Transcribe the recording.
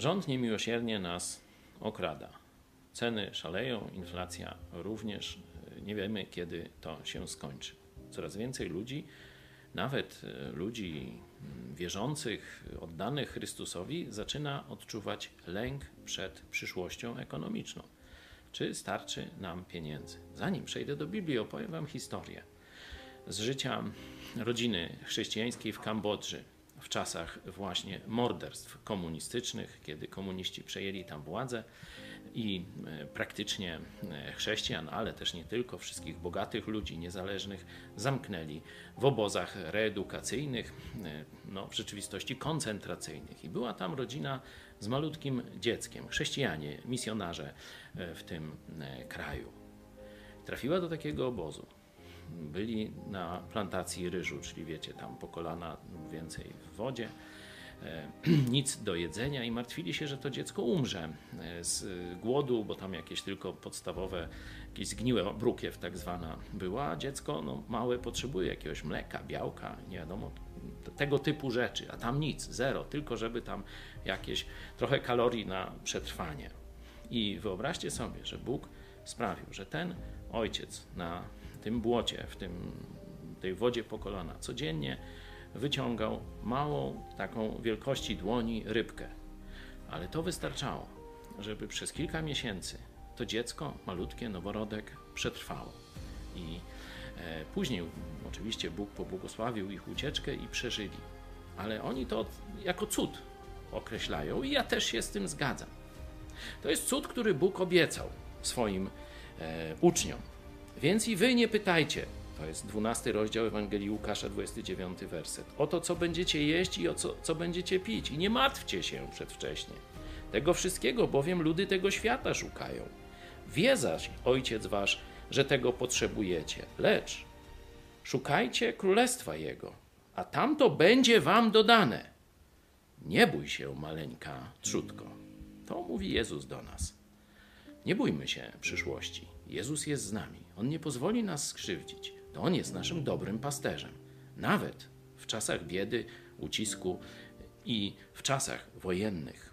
Rząd niemiłosiernie nas okrada. Ceny szaleją, inflacja również. Nie wiemy, kiedy to się skończy. Coraz więcej ludzi, nawet e, ludzi mm, wierzących, oddanych Chrystusowi, zaczyna odczuwać lęk przed przyszłością ekonomiczną. Czy starczy nam pieniędzy? Zanim przejdę do Biblii, opowiem Wam historię z życia rodziny chrześcijańskiej w Kambodży w czasach właśnie morderstw komunistycznych, kiedy komuniści przejęli tam władzę i e, praktycznie e, chrześcijan, ale też nie tylko, wszystkich bogatych ludzi niezależnych zamknęli w obozach reedukacyjnych, e, no, w rzeczywistości koncentracyjnych. I była tam rodzina z malutkim dzieckiem, chrześcijanie, misjonarze w tym kraju. Trafiła do takiego obozu byli na plantacji ryżu, czyli wiecie, tam po kolana więcej w wodzie, e, nic do jedzenia i martwili się, że to dziecko umrze e, z głodu, bo tam jakieś tylko podstawowe, jakieś zgniłe brukiew tak zwana była, a dziecko no, małe potrzebuje jakiegoś mleka, białka, nie wiadomo, tego typu rzeczy, a tam nic, zero, tylko żeby tam jakieś trochę kalorii na przetrwanie. I wyobraźcie sobie, że Bóg sprawił, że ten ojciec na tym błocie, w tym, tej wodzie po kolana, codziennie wyciągał małą, taką wielkości dłoni rybkę. Ale to wystarczało, żeby przez kilka miesięcy to dziecko, malutkie, noworodek, przetrwało. I e, później oczywiście Bóg pobłogosławił ich ucieczkę i przeżyli. Ale oni to jako cud określają i ja też się z tym zgadzam. To jest cud, który Bóg obiecał swoim e, uczniom. Więc i wy nie pytajcie. To jest 12 rozdział Ewangelii Łukasza, 29 werset. O to, co będziecie jeść i o co, co będziecie pić. I nie martwcie się przedwcześnie. Tego wszystkiego, bowiem ludy tego świata szukają. Wie zaś Ojciec Wasz, że tego potrzebujecie. Lecz szukajcie Królestwa Jego, a tamto będzie Wam dodane. Nie bój się, maleńka trzutko. To mówi Jezus do nas. Nie bójmy się przyszłości. Jezus jest z nami. On nie pozwoli nas skrzywdzić. To On jest naszym dobrym pasterzem. Nawet w czasach biedy, ucisku i w czasach wojennych.